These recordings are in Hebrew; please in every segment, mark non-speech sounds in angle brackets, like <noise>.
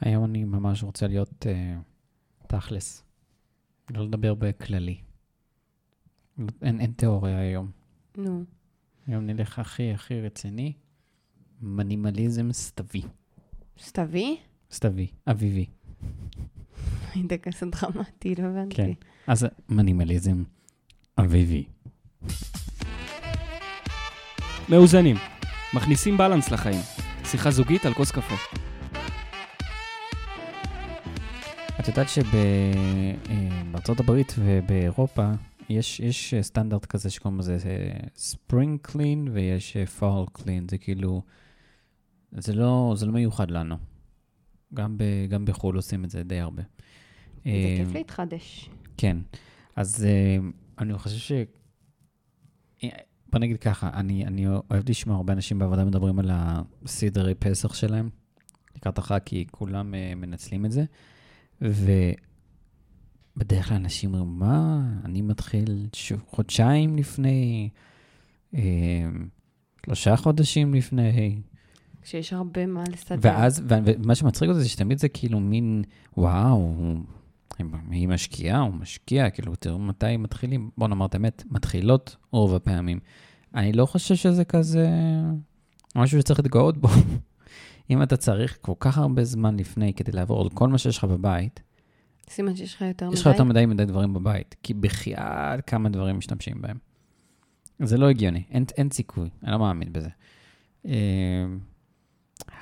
היום אני ממש רוצה להיות uh, תכלס. לא לדבר בכללי. אין, אין תיאוריה היום. נו. היום נלך הכי הכי רציני, מנימליזם סתווי. סתווי? סתווי, אביבי. <laughs> היית כזה דרמטי, לא הבנתי. כן. אז מנימליזם אביבי. מאוזנים, מכניסים בלנס לחיים. שיחה זוגית על כוס קפה. את יודעת שבארצות הברית ובאירופה יש, יש סטנדרט כזה שקוראים לזה ספרינג קלין ויש פאול קלין, זה כאילו, זה לא, זה לא מיוחד לנו. גם, ב, גם בחו"ל עושים את זה די הרבה. זה כיף להתחדש. כן, אז אה, אני חושב ש... אה, בוא נגיד ככה, אני, אני אוהב לשמוע הרבה אנשים בעבודה מדברים על הסדרי פסח שלהם, לקראת החג, כי כולם מנצלים את זה, ובדרך כלל אנשים אומרים, מה, אני מתחיל ש... חודשיים לפני, uh, שלושה חודשים לפני. כשיש הרבה מה לסדר. ואז, ומה שמצחיק אותי זה שתמיד זה כאילו מין, וואו, היא משקיעה, הוא משקיע, כאילו, תראו מתי מתחילים, בוא נאמר את האמת, מתחילות רוב הפעמים. אני לא חושב שזה כזה משהו שצריך להתגאות בו. אם אתה צריך כל כך הרבה זמן לפני כדי לעבור על כל מה שיש לך בבית, סימן שיש לך יותר מדי. יש לך יותר מדי מדי דברים בבית, כי בחייאת כמה דברים משתמשים בהם. זה לא הגיוני, אין, אין סיכוי, אני לא מאמין בזה. אה,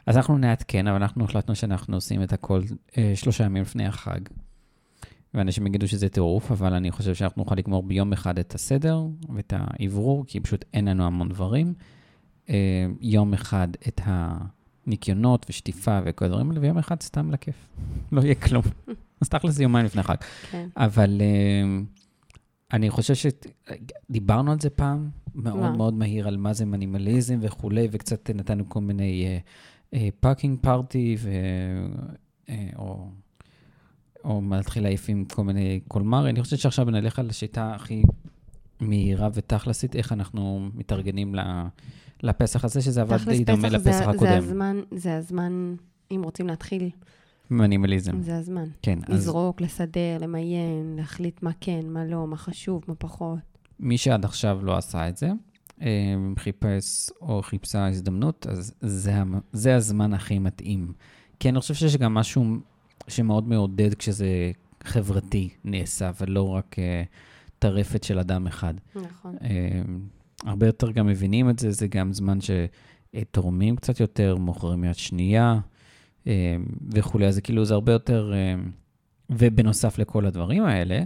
אז אנחנו נעדכן, אבל אנחנו החלטנו שאנחנו עושים את הכל אה, שלושה ימים לפני החג. ואנשים יגידו שזה טירוף, אבל אני חושב שאנחנו נוכל לגמור ביום אחד את הסדר ואת האוורור, כי פשוט אין לנו המון דברים. אה, יום אחד את הניקיונות ושטיפה וכל הדברים האלה, ויום אחד סתם לכיף. <laughs> לא יהיה כלום. <laughs> אז תכל'ס זה יומיים לפני חג. כן. אבל אה, אני חושב שדיברנו על זה פעם, מאוד? מאוד מהיר, על מה זה מנימליזם וכולי, וקצת נתנו כל מיני packing party, או... או להתחיל להעיף עם כל מיני קונמרי. אני חושבת שעכשיו נלך על השיטה הכי מהירה ותכלסית, איך אנחנו מתארגנים לפסח הזה, שזה עבד די דומה לפסח זה- הקודם. זה הזמן, זה הזמן, אם רוצים להתחיל, מינימליזם. זה הזמן. כן, אז לזרוק, לסדר, למיין, להחליט מה כן, מה לא, מה חשוב, מה פחות. מי שעד עכשיו לא עשה את זה, אה, חיפש או חיפשה הזדמנות, אז זה, זה הזמן הכי מתאים. כי אני חושב שיש גם משהו שמאוד מעודד כשזה חברתי נעשה, ולא רק אה, טרפת של אדם אחד. נכון. אה, הרבה יותר גם מבינים את זה, זה גם זמן שתורמים קצת יותר, מוכרים יד שנייה אה, וכולי, אז זה כאילו, זה הרבה יותר... אה, ובנוסף לכל הדברים האלה,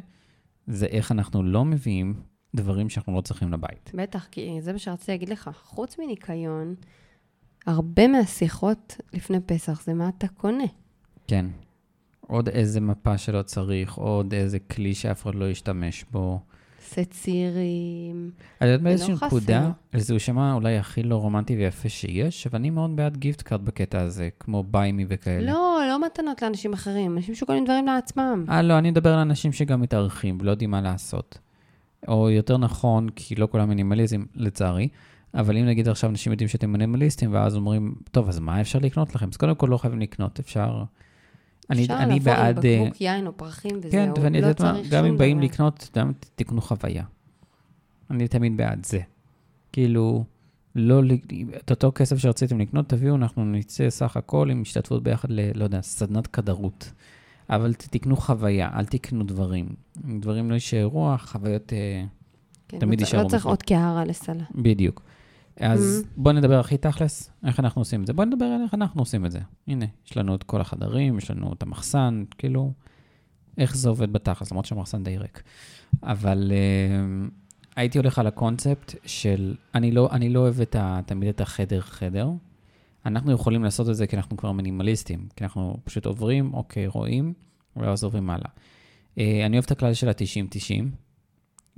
זה איך אנחנו לא מביאים דברים שאנחנו לא צריכים לבית. בטח, כי זה מה שרציתי להגיד לך. חוץ מניקיון, הרבה מהשיחות לפני פסח זה מה אתה קונה. כן. עוד איזה מפה שלא צריך, עוד איזה כלי שאף אחד לא ישתמש בו. סט סירים. את יודעת לא באיזושהי חסר. נקודה, זה יישמע אולי הכי לא רומנטי ויפה שיש, אבל אני מאוד בעד gift card בקטע הזה, כמו BUYME וכאלה. לא, לא מתנות לאנשים אחרים, אנשים שקונים דברים לעצמם. אה, לא, אני מדבר על אנשים שגם מתארחים ולא יודעים מה לעשות. או יותר נכון, כי לא כולם מינימליזם, לצערי, אבל אם נגיד עכשיו אנשים יודעים שאתם מינימליסטים, ואז אומרים, טוב, אז מה אפשר לקנות לכם? אז קודם כל לא חייבים לקנות, אפשר... אני, אפשר אני לבוא בעד... עם אה, בקבוק יין או פרחים וזהו, כן, ואני לא יודעת מה, צריך גם אם באים. לקנות, גם תקנו חוויה. אני תמיד בעד זה. כאילו, לא, את אותו כסף שרציתם לקנות, תביאו, אנחנו נצא סך הכל עם השתתפות ביחד ל, לא יודע, סדנת כדרות. אבל תקנו חוויה, אל תקנו דברים. דברים לא יישארו, החוויות... אה, כן, תמיד לא צריך- יישארו לא צריך. עוד קערה לסלה. בדיוק. אז Mhm. בואו נדבר הכי תכלס, איך אנחנו עושים את זה. בואו נדבר על איך אנחנו עושים את זה. הנה, יש לנו את כל החדרים, יש לנו את המחסן, כאילו, איך זה עובד בתכלס, למרות שהמחסן די ריק. אבל אה, הייתי הולך על הקונספט של, אני לא, אני לא אוהב את ה, תמיד את החדר-חדר. אנחנו יכולים לעשות את זה כי אנחנו כבר מינימליסטים, כי אנחנו פשוט עוברים, אוקיי, רואים, ואז עוברים הלאה. אה, אני אוהב את הכלל של ה-90-90.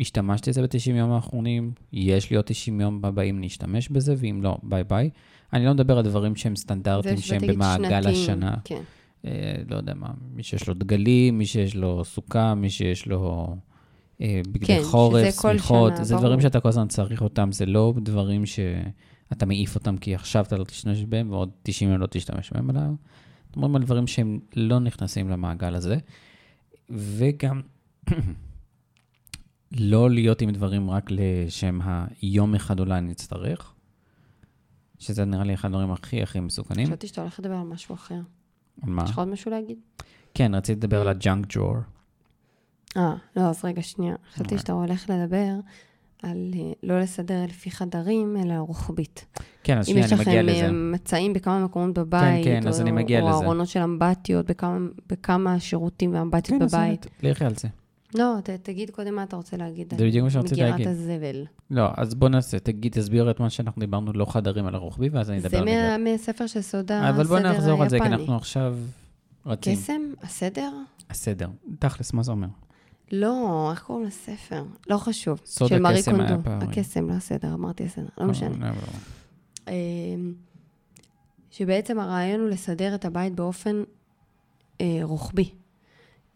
השתמשתי בזה ב-90 יום האחרונים, יש לי עוד 90 יום הבאים להשתמש בזה, ואם לא, ביי ביי. אני לא מדבר על דברים שהם סטנדרטיים, זה שהם במעגל שנתיים, השנה. כן. אה, לא יודע מה, מי שיש לו דגלים, מי שיש לו סוכה, מי שיש לו אה, בגדי כן, חורף, שמיכות, שנה, זה ברור. דברים שאתה כל הזמן צריך אותם, זה לא דברים שאתה מעיף אותם כי עכשיו אתה לא תשתמש בהם, ועוד 90 יום לא תשתמש בהם, אלא מדברים על דברים שהם לא נכנסים למעגל הזה, וגם לא להיות עם דברים רק לשם היום אחד אולי נצטרך, שזה נראה לי אחד הדברים הכי הכי מסוכנים. חשבתי שאתה הולך לדבר על משהו אחר. מה? יש לך עוד משהו להגיד? כן, רציתי לדבר על הג'אנק ג'ור. אה, לא, אז רגע, שנייה. חשבתי. שאתה הולך לדבר על אה, לא לסדר לפי חדרים, אלא רוחבית. כן, אז אם שנייה, יש אני מגיע לכם לזה. אה, מצעים בכמה מקומות בבית, כן, אז או, אני מגיע או לזה. ארונות של אמבטיות בכמה, בכמה שירותים ואמבטיות כן, אז בבית. לכי על זה. לא, ת, תגיד קודם מה אתה רוצה להגיד. זה בדיוק מה שרציתי מגירת להגיד. הזבל. לא, אז בוא נעשה, תגיד, תסביר את מה שאנחנו דיברנו, לא חדרים על הרוחבי, ואז אני אדבר זה על מה, מגירת. מהספר של סוד הסדר אבל בוא נחזור על זה, כי. אנחנו עכשיו רצים. קסם? הסדר? הסדר. תכלס, מה זה אומר? לא, איך קוראים לספר? לא חשוב. סוד הקסם היה. פעם. הקסם, לא הסדר, אמרתי הסדר, לא משנה. לא, לא. אמ, שבעצם הרעיון הוא לסדר את הבית באופן אה, רוחבי.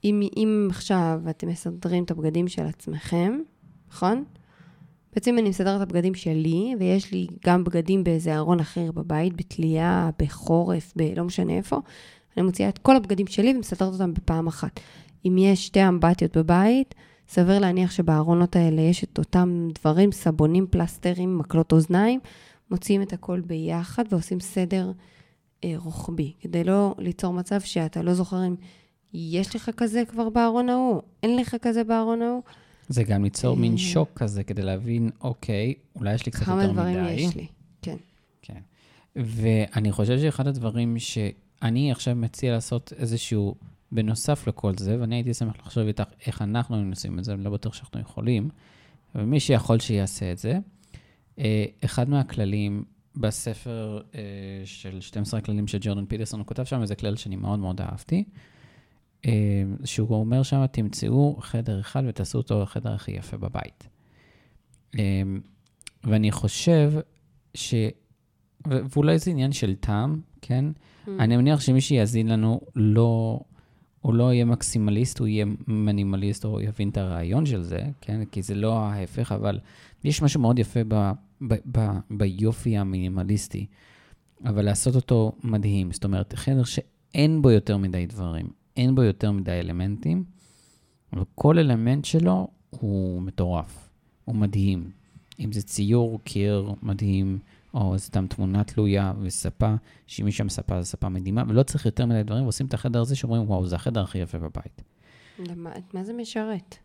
אם, אם עכשיו אתם מסדרים את הבגדים של עצמכם, נכון? בעצם אני מסדרת את הבגדים שלי, ויש לי גם בגדים באיזה ארון אחר בבית, בתלייה, בחורף, ב... לא משנה איפה. אני מוציאה את כל הבגדים שלי ומסדרת אותם בפעם אחת. אם יש שתי אמבטיות בבית, סביר להניח שבארונות האלה יש את אותם דברים, סבונים, פלסטרים, מקלות אוזניים, מוציאים את הכל ביחד ועושים סדר אה, רוחבי, כדי לא ליצור מצב שאתה לא זוכר אם יש לך כזה כבר בארון ההוא, אין לך כזה בארון ההוא, זה גם ליצור מין אה. שוק כזה, כדי להבין, אוקיי, אולי יש לי קצת כמה יותר דברים מדי. יש לי. כן. כן. ואני חושב שאחד הדברים שאני עכשיו מציע לעשות איזשהו, בנוסף לכל זה, ואני הייתי שמח לחשוב איתך איך אנחנו היינו עושים את זה, אני לא בטוח שאנחנו יכולים, אבל מי שיכול שיעשה את זה. אה, אחד מהכללים בספר אה, של 12 הכללים של ג'ורדן פיטרסון, הוא כותב שם איזה כלל שאני מאוד מאוד אהבתי, אה, שהוא אומר שם, תמצאו חדר אחד ותעשו אותו החדר הכי יפה בבית. אה, ואני חושב ש... ואולי זה עניין של טעם, כן? Mm. אני מניח שמי שיאזין לנו לא, הוא לא יהיה מקסימליסט, הוא יהיה מינימליסט, או יבין את הרעיון של זה, כן? כי זה לא ההפך, אבל יש משהו מאוד יפה ב, ב, ב, ביופי המינימליסטי, אבל לעשות אותו מדהים. זאת אומרת, חדר שאין בו יותר מדי דברים, אין בו יותר מדי אלמנטים, אבל כל אלמנט שלו הוא מטורף, הוא מדהים. אם זה ציור, קיר מדהים, או סתם תמונה תלויה וספה, יש שם ספה, זו ספה מדהימה, ולא צריך יותר מדי דברים, ועושים את החדר הזה שאומרים, וואו, זה החדר הכי יפה בבית. למה, מה זה משרת?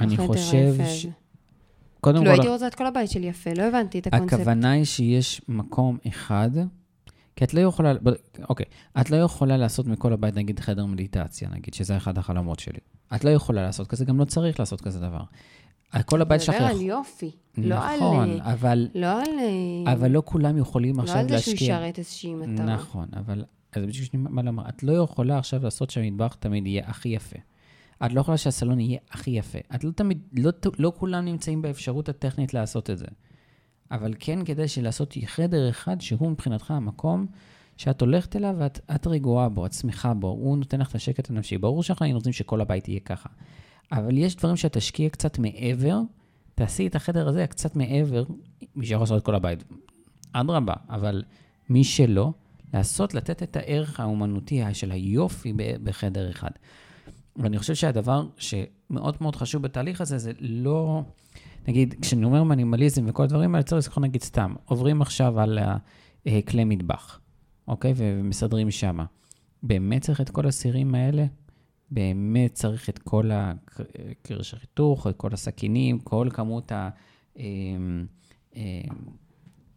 אני חושב ש... קודם כאילו כל, הייתי רוצה את כל הבית שלי יפה, לא הבנתי את הקונספט. הכוונה היא שיש מקום אחד, כי את לא יכולה, אוקיי, את לא יכולה לעשות מכל הבית, נגיד, חדר מדיטציה, נגיד, שזה אחד החלומות שלי. את לא יכולה לעשות כזה, גם לא צריך לעשות כזה דבר. כל הבית שלך... אתה מדבר יכול- על יופי, לא על... נכון, אה, אבל, לא על... אבל לא כולם יכולים לא עכשיו על זה שהוא להשקיע. ישרת איזושהי מטרה. נכון, אבל... אז בדיוק לי מה לומר. את לא יכולה עכשיו לעשות שהמטבח תמיד יהיה הכי יפה. את לא יכולה שהסלון יהיה הכי יפה. את לא תמיד, לא, לא כולם נמצאים באפשרות הטכנית לעשות את זה. אבל כן כדי שלעשות חדר אחד שהוא מבחינתך המקום שאת הולכת אליו ואת את רגועה בו, את שמחה בו, הוא נותן לך את השקט הנפשי. ברור שאנחנו היינו רוצים שכל הבית יהיה ככה. אבל יש דברים שאת תשקיע קצת מעבר, תעשי את החדר הזה קצת מעבר, מי שיכול לעשות את כל הבית. אדרבה, אבל מי שלא, לעשות, לתת את הערך האומנותי של היופי בחדר אחד. ואני חושב שהדבר שמאוד מאוד חשוב בתהליך הזה, זה לא... נגיד, כשאני אומר מינימליזם וכל הדברים האלה, צריך לזכור נגיד סתם, עוברים עכשיו על אה, כלי מטבח, אוקיי? ומסדרים שמה. באמת צריך את כל הסירים האלה? באמת צריך את כל הקרש החיתוך, את כל הסכינים, כל כמות ה... אה, אה,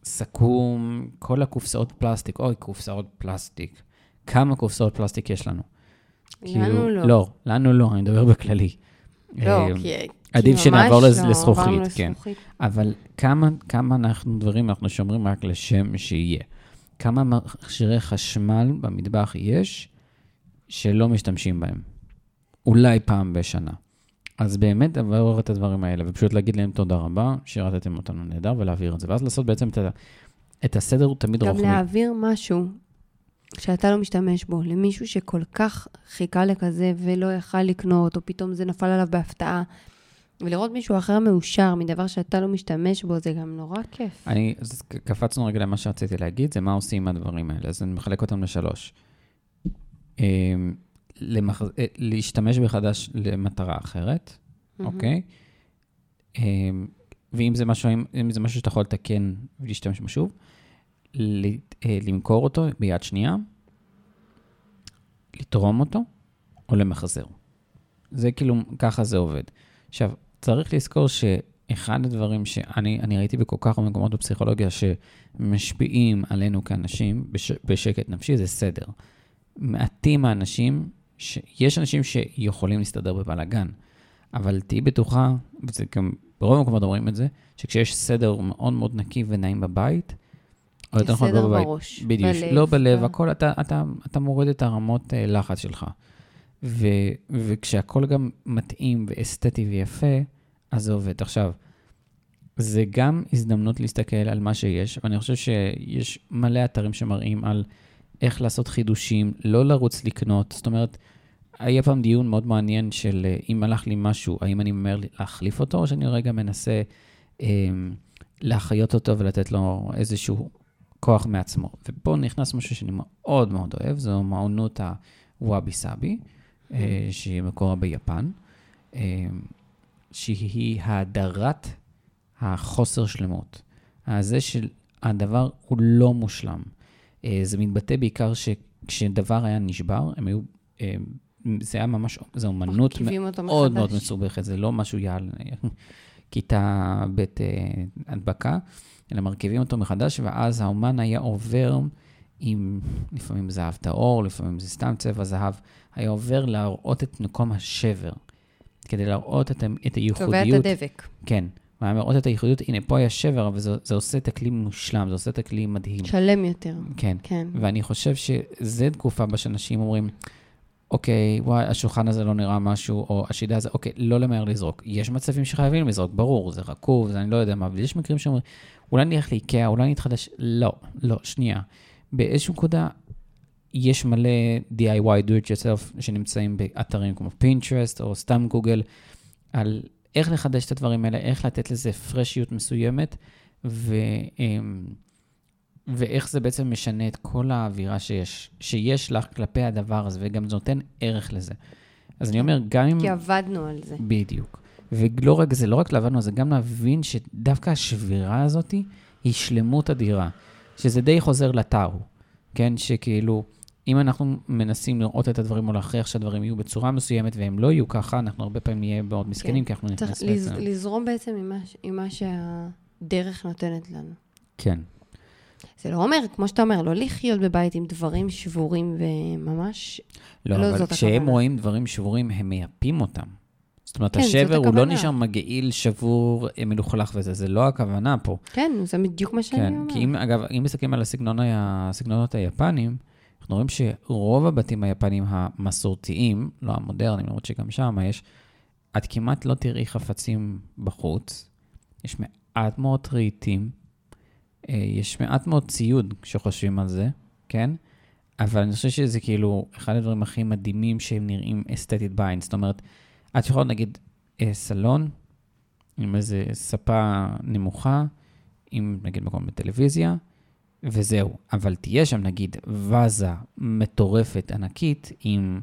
סכו"ם, כל הקופסאות פלסטיק, אוי, קופסאות פלסטיק. כמה קופסאות פלסטיק יש לנו? לנו לא. לא, לנו לא, אני מדבר בכללי. לא, אה, כי... עדיף שנעבור לא, לזכוכית, כן. לזכוכית. אבל כמה, כמה אנחנו דברים אנחנו שומרים רק לשם שיהיה? כמה מכשירי חשמל במטבח יש שלא משתמשים בהם? אולי פעם בשנה. אז באמת לעבור את הדברים האלה, ופשוט להגיד להם תודה רבה, שירתתם אותנו נהדר, ולהעביר את זה. ואז לעשות בעצם את, ה, את הסדר הוא תמיד גם רוחבי. להעביר משהו שאתה לא משתמש בו למישהו שכל כך חיכה לכזה ולא יכל לקנות, או פתאום זה נפל עליו בהפתעה. ולראות מישהו אחר מאושר מדבר שאתה לא משתמש בו, זה גם נורא כיף. אני, אז קפצנו רגע למה שרציתי להגיד, זה מה עושים עם הדברים האלה. אז אני מחלק אותם לשלוש. אה, למח... אה, להשתמש מחדש למטרה אחרת. אוקיי? אה, ואם זה משהו, אם- זה משהו שאתה יכול לתקן ולהשתמש בו שוב, אה, למכור אותו ביד שנייה, לתרום אותו או למחזר. זה כאילו, ככה זה עובד. עכשיו, צריך לזכור שאחד הדברים שאני אני ראיתי בכל כך הרבה מקומות בפסיכולוגיה שמשפיעים עלינו כאנשים בש, בשקט נפשי, זה סדר. מעטים האנשים, ש, יש אנשים שיכולים להסתדר בבלאגן, אבל תהיי בטוחה, וזה גם, ברוב המקומות אומרים את זה, שכשיש סדר מאוד מאוד נקי ונעים בבית, או יותר נכון, לא בבית, בראש, בדיוק, בלב, לא בלב, ב- הכל, אתה, אתה, אתה מוריד את הרמות אה, לחץ שלך. ו, וכשהכול גם מתאים ואסתטי ויפה, אז זה עובד. עכשיו, זה גם הזדמנות להסתכל על מה שיש, ואני חושב שיש מלא אתרים שמראים על איך לעשות חידושים, לא לרוץ לקנות. זאת אומרת, היה פעם דיון מאוד מעניין של אה, אם הלך לי משהו, האם אני ממהר להחליף אותו, או שאני רגע מנסה אה, להחיות אותו ולתת לו איזשהו כוח מעצמו. ופה נכנס משהו שאני מאוד מאוד אוהב, זו מעונות הוואבי סאבי, שהיא מקורה ביפן, אה, שהיא האדרת החוסר שלמות. זה שהדבר הוא לא מושלם. אה, זה מתבטא בעיקר שכשדבר היה נשבר, הם היו, אה, זה היה ממש, זו אומנות מאוד. מאוד מסובכת, זה לא משהו יעל, כיתה ב' אה, הדבקה, אלא מרכיבים אותו מחדש, ואז האומן היה עובר עם, לפעמים זהב טהור, לפעמים זה סתם צבע זהב, היה עובר להראות את מקום השבר, כדי להראות את, את קובע הייחודיות. את הדבק. כן, והיה מראות את הייחודיות, הנה, פה היה שבר, אבל זה, זה עושה את הכלי מושלם, זה עושה את הכלי מדהים. שלם יותר. כן. כן. ואני חושב שזו תקופה בה שאנשים אומרים, אוקיי, וואי, השולחן הזה לא נראה משהו, או השידה הזה, אוקיי, לא למהר לזרוק. יש מצבים שחייבים לזרוק, ברור, זה רקוב, זה אני לא יודע מה, אבל יש מקרים שאומרים, אולי נלך לאיקאה, אולי נתחדש. לא, לא, שנייה. באיזושהי נקודה, יש מלא DIY, do it yourself, שנמצאים באתרים כמו פינטרסט, או סתם גוגל, על איך לחדש את הדברים האלה, איך לתת לזה פרשיות מסוימת, ו... אמ, ואיך זה בעצם משנה את כל האווירה שיש, שיש לך כלפי הדבר הזה, וגם זה נותן ערך לזה. אז אני אומר, גם אם... כי עבדנו על זה. בדיוק. ולא רק זה, לא רק לעבדנו על זה, גם להבין שדווקא השבירה הזאת היא שלמות אדירה, שזה די חוזר לטאו, כן? שכאילו, אם אנחנו מנסים לראות את הדברים או להכריח שהדברים יהיו בצורה מסוימת והם לא יהיו ככה, אנחנו הרבה פעמים נהיה מאוד מסכנים, כי אנחנו צריך נכנס לז- בעצם... לזרום בעצם עם מה עם מה שהדרך נותנת לנו. כן. זה לא אומר, כמו שאתה אומר, לא לחיות בבית עם דברים שבורים וממש... לא, לא אבל כשהם הכוונה. רואים דברים שבורים, הם מייפים אותם. זאת אומרת, כן, השבר הוא לא. נשאר מגעיל, שבור, אה, מלוכלך וזה, זה לא הכוונה פה. כן, זה בדיוק מה שאני כן, אומרת. כי אם, אגב, אם מסתכלים על הסגנון, הסגנונות היפנים, אנחנו רואים שרוב הבתים היפנים המסורתיים, לא המודרניים, למרות שגם שם יש, את כמעט לא תראי חפצים בחוץ. יש מעט מאוד רהיטים, אה, יש מעט מאוד ציוד כשחושבים על זה, כן? אבל אני חושב שזה כאילו אחד הדברים הכי מדהימים שהם נראים אסתטית בעין. זאת אומרת, את יכולה נגיד אה, סלון עם איזה ספה נמוכה, עם נגיד מקום בטלוויזיה, וזהו. אבל תהיה שם נגיד ואזה מטורפת ענקית עם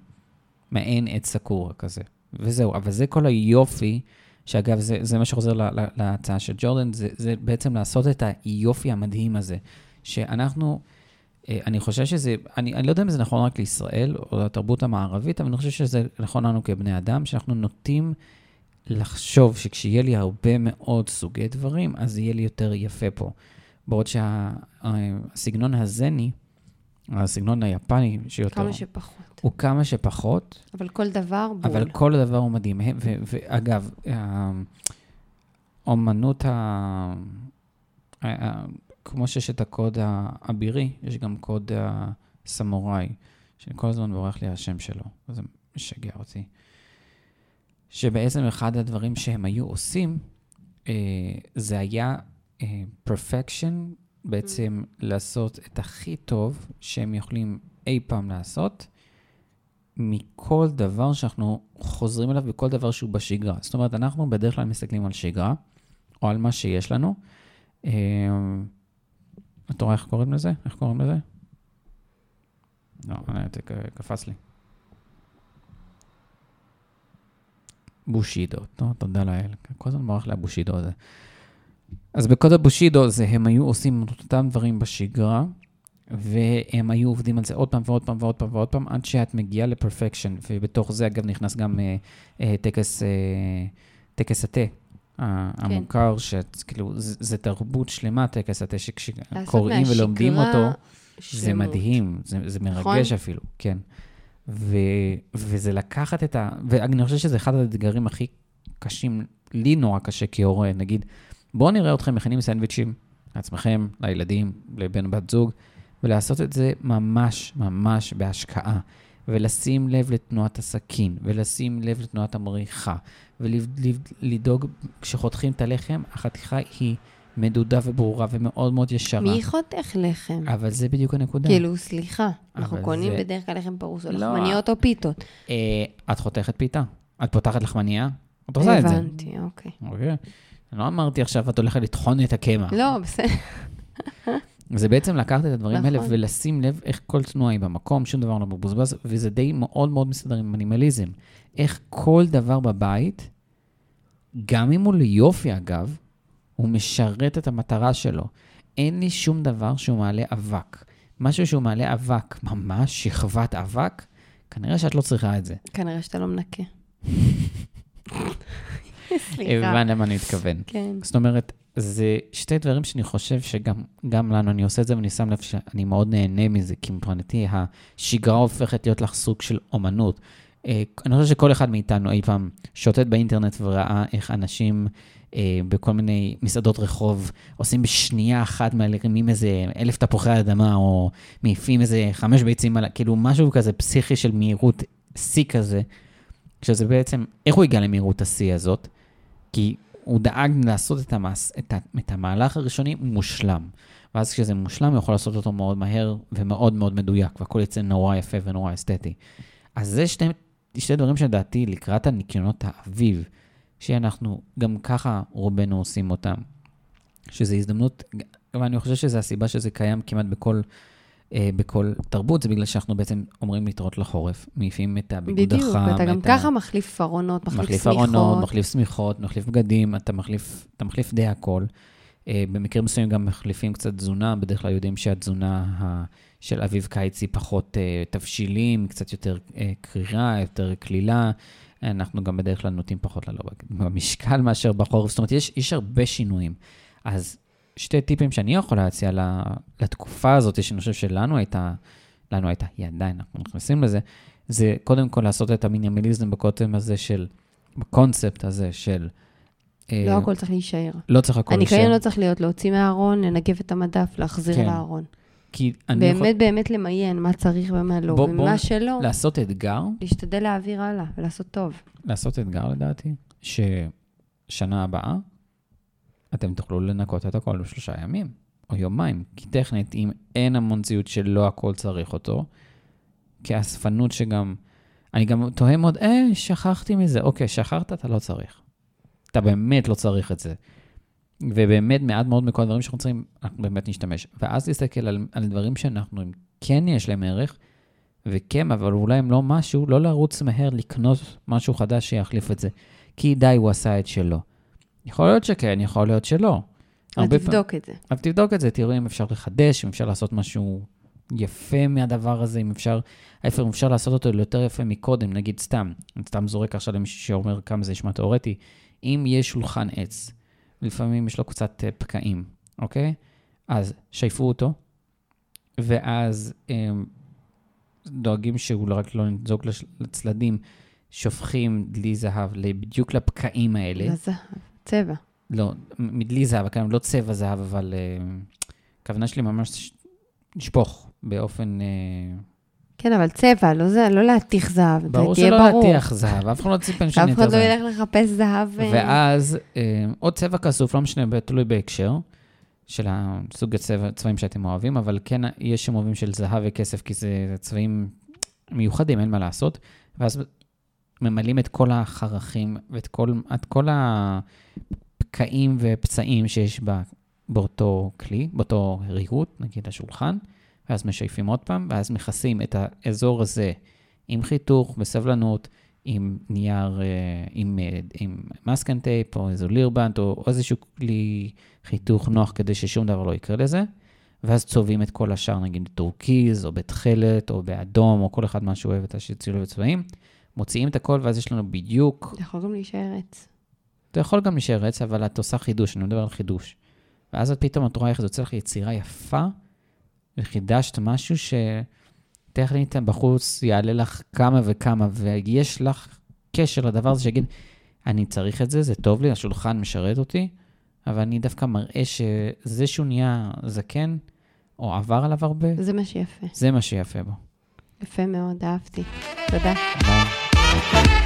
מעין עץ סקורה כזה, וזהו. אבל זה כל היופי, שאגב, זה, זה מה שחוזר ל- ל- להצעה של ג'ורדן, זה, זה בעצם לעשות את היופי המדהים הזה, שאנחנו... אה, אני חושב שזה, אני, אני לא יודע אם זה נכון רק לישראל או לתרבות המערבית, אבל אני חושב שזה נכון לנו כבני אדם, שאנחנו נוטים לחשוב שכשיהיה לי הרבה מאוד סוגי דברים, אז יהיה לי יותר יפה פה. בעוד שהסגנון הזני, הסגנון היפני שיותר, כמה שפחות. הוא כמה שפחות, אבל כל דבר בול. אבל כל דבר הוא מדהים. ו- ואגב, האומנות ה... ה- כמו שיש את הקוד האבירי, יש גם קוד הסמוראי, שכל הזמן בורח לי השם שלו, זה משגע אותי. שבעצם אחד הדברים שהם היו עושים, אה, זה היה אה, perfection, בעצם לעשות את הכי טוב שהם יכולים אי פעם לעשות, מכל דבר שאנחנו חוזרים אליו בכל דבר שהוא בשגרה. זאת אומרת, אנחנו בדרך כלל מסתכלים על שגרה, או על מה שיש לנו. אה, אתה רואה איך קוראים לזה? איך קוראים לזה? לא, אה, קפץ לי. בושידו, לא, תודה לאל. כל הזמן ברח לי הבושידו הזה. אז בקוד הבושידו זה, הם היו עושים את אותם דברים בשגרה, והם היו עובדים על זה עוד פעם ועוד פעם ועוד פעם ועוד פעם, עד שאת מגיעה לפרפקשן, ובתוך זה, אגב, נכנס גם אה, אה, טקס, אה, טקס התה. המוכר, שכאילו, זה, זה תרבות שלמה, טקס התה, שכשקוראים ולומדים אותו, זה שלמות. מדהים, זה, זה מרגש נכון? אפילו, כן. ו, וזה לקחת את ה... ואני חושב שזה אחד האתגרים הכי קשים, לי נורא קשה כהורה, נגיד, בואו נראה אתכם מכינים סנדוויצ'ים לעצמכם, לילדים, לבן בת זוג, ולעשות את זה ממש ממש בהשקעה, ולשים לב לתנועת הסכין, ולשים לב לתנועת המריחה, ולדאוג, כשחותכים את הלחם, החתיכה היא מדודה וברורה ומאוד מאוד ישרה. מי חותך לחם? אבל זה בדיוק הנקודה. כאילו, סליחה, אנחנו קונים זה- בדרך כלל לחם פרוס או לא. לחמניות או פיתות. אה, את חותכת פיתה, את פותחת לחמניה, את עושה את זה. הבנתי, אוקיי. אוקיי. לא אמרתי עכשיו, את הולכת לטחון את הקמח. לא, בסדר. <laughs> זה בעצם לקחת את הדברים האלה נכון. ולשים לב איך כל תנועה היא במקום, שום דבר לא מבוזבז, וזה די מאוד מאוד מסתדר עם מינימליזם. איך כל דבר בבית, גם אם הוא ליופי אגב, הוא משרת את המטרה שלו. אין לי שום דבר שהוא מעלה אבק. משהו שהוא מעלה אבק, ממש שכבת אבק, כנראה שאת לא צריכה את זה. כנראה שאתה לא מנקה. <laughs> <laughs> סליחה. הבנת למה אני מתכוון. כן. זאת אומרת, זה שתי דברים שאני חושב שגם גם לנו, אני עושה את זה ואני שם לב שאני מאוד נהנה מזה, כי מבחינתי השגרה הופכת להיות לך סוג של אומנות. אה, אני חושב שכל אחד מאיתנו אי פעם שוטט באינטרנט וראה איך אנשים אה, בכל מיני מסעדות רחוב עושים בשנייה אחת מרימים איזה אלף תפוחי אדמה, או מעיפים איזה חמש ביצים, על, כאילו משהו כזה פסיכי של מהירות שיא כזה, שזה בעצם, איך הוא הגיע למהירות השיא הזאת? כי הוא דאג לעשות את, המס, את, ה, את המהלך הראשוני מושלם. ואז כשזה מושלם, הוא יכול לעשות אותו מאוד מהר ומאוד מאוד מדויק, והכל יצא נורא יפה ונורא אסתטי. אז זה שתי, שתי דברים שלדעתי לקראת הניקיונות האביב, שאנחנו גם ככה רובנו עושים אותם, שזו הזדמנות, ואני חושב שזו הסיבה שזה קיים כמעט בכל, בכל תרבות, זה בגלל שאנחנו בעצם אומרים להתראות לחורף, מעיפים את הביגוד החם. בדיוק, ואתה גם ככה מחליף ארונות, מחליף מחליף שמיכות. ארונות, מחליף שמיכות, מחליף בגדים, אתה מחליף, אתה מחליף די הכל. Uh, במקרים מסוימים גם מחליפים קצת תזונה, בדרך כלל יודעים שהתזונה של אביב-קיץ היא פחות uh, תבשילים, קצת יותר קרירה, יותר קלילה. אנחנו גם בדרך כלל נוטים פחות לעלות במשקל מאשר בחורף, זאת אומרת, יש, יש הרבה שינויים. אז שתי טיפים שאני יכול להציע לתקופה הזאת, שאני חושב שלנו הייתה, לנו הייתה, היא עדיין, אנחנו נכנסים לזה, זה קודם כל לעשות את המינימליזם בקוטם הזה של, בקונספט הזה של... אה, לא הכל צריך להישאר. לא צריך הכל הניקיון להישאר. לא צריך להיות להוציא מהארון, לנגב את המדף, להחזיר כן. לארון. כי אני יכול באמת באמת למיין מה צריך ומה לא, בוא- בוא- ומה שלא, לעשות אתגר, להשתדל להעביר הלאה ולעשות טוב. לעשות אתגר לדעתי, ששנה הבאה אתם תוכלו לנקות את הכל בשלושה ימים או יומיים. כי טכנית, אם אין המון ציוד שלא הכל צריך אותו, כאספנות שגם... אני גם תוהה מאוד, אה, שכחתי מזה. אוקיי, שכחת, אתה לא צריך. אתה באמת לא צריך את זה. ובאמת, מעט מאוד מכל הדברים שאנחנו צריכים, אנחנו באמת נשתמש. ואז להסתכל על, על דברים שאנחנו, אם כן יש להם ערך, וכן, אבל אולי הם לא משהו, לא לרוץ מהר לקנות משהו חדש שיחליף את זה. כי די, הוא עשה את שלו. יכול להיות שכן, יכול להיות שלא. אבל פעמים- תבדוק את זה. אבל תבדוק את זה, תראו אם אפשר לחדש, אם אפשר לעשות משהו יפה מהדבר הזה, אם אפשר, ההפך, אם אפשר לעשות אותו יותר יפה מקודם, נגיד סתם, אני סתם זורק עכשיו למישהו שאומר כמה זה נשמע תיאורטי, אם יש שולחן עץ, לפעמים יש לו קצת אה, פקעים, אוקיי? אז שייפו אותו, ואז הם דואגים שהוא רק לא נזוג לש- לצדדים, שופכים דלי זהב בדיוק לפקעים האלה. לזהב, צבע. לא, מדלי זהב, כן, לא צבע זהב, אבל uh, הכוונה שלי ממש לשפוך באופן... Uh, כן, אבל צבע, לא זה, לא להתיך זהב, ברור זה תהיה שלא ברור. להטיח זהב, אף אחד לא ציפה שאני שאף אחד לא. ילך לחפש זהב. אה, ואז uh, עוד צבע כסוף, לא משנה, תלוי בהקשר של הסוג הצבע, צבעים שאתם אוהבים, אבל כן יש שם אוהבים של זהב וכסף, כי זה, זה צבעים מיוחדים, אין מה לעשות. ואז ממלאים את כל החרכים ואת כל, את כל הפקעים ופצעים שיש בה, באותו כלי, באותו ריהוט, נגיד השולחן, ואז משייפים עוד פעם, ואז מכסים את האזור הזה עם חיתוך, בסבלנות, עם נייר, אה, עם, אה, עם masking tape, או איזו לירבנט, או איזשהו כלי חיתוך נוח כדי ששום דבר לא יקרה לזה, ואז צובעים את כל השאר, נגיד בטורקיז, או בתכלת, או באדום, או כל אחד מה שהוא אוהב את השילוב בצבעים. מוציאים את הכל, ואז יש לנו בדיוק... אתה יכול גם להישאר עץ. אתה יכול גם להישאר עץ, אבל את עושה חידוש, אני מדבר על חידוש. ואז את פתאום את רואה איך זה יוצא לך יצירה יפה, וחידשת משהו שטכנית בחוץ יעלה לך כמה וכמה, ויש לך קשר לדבר הזה שיגיד, אני צריך את זה, זה טוב לי, השולחן משרת אותי, אבל אני דווקא מראה שזה שהוא נהיה זקן, או עבר עליו הרבה, זה מה שיפה. זה מה שיפה בו. יפה מאוד, אהבתי. תודה. ביי.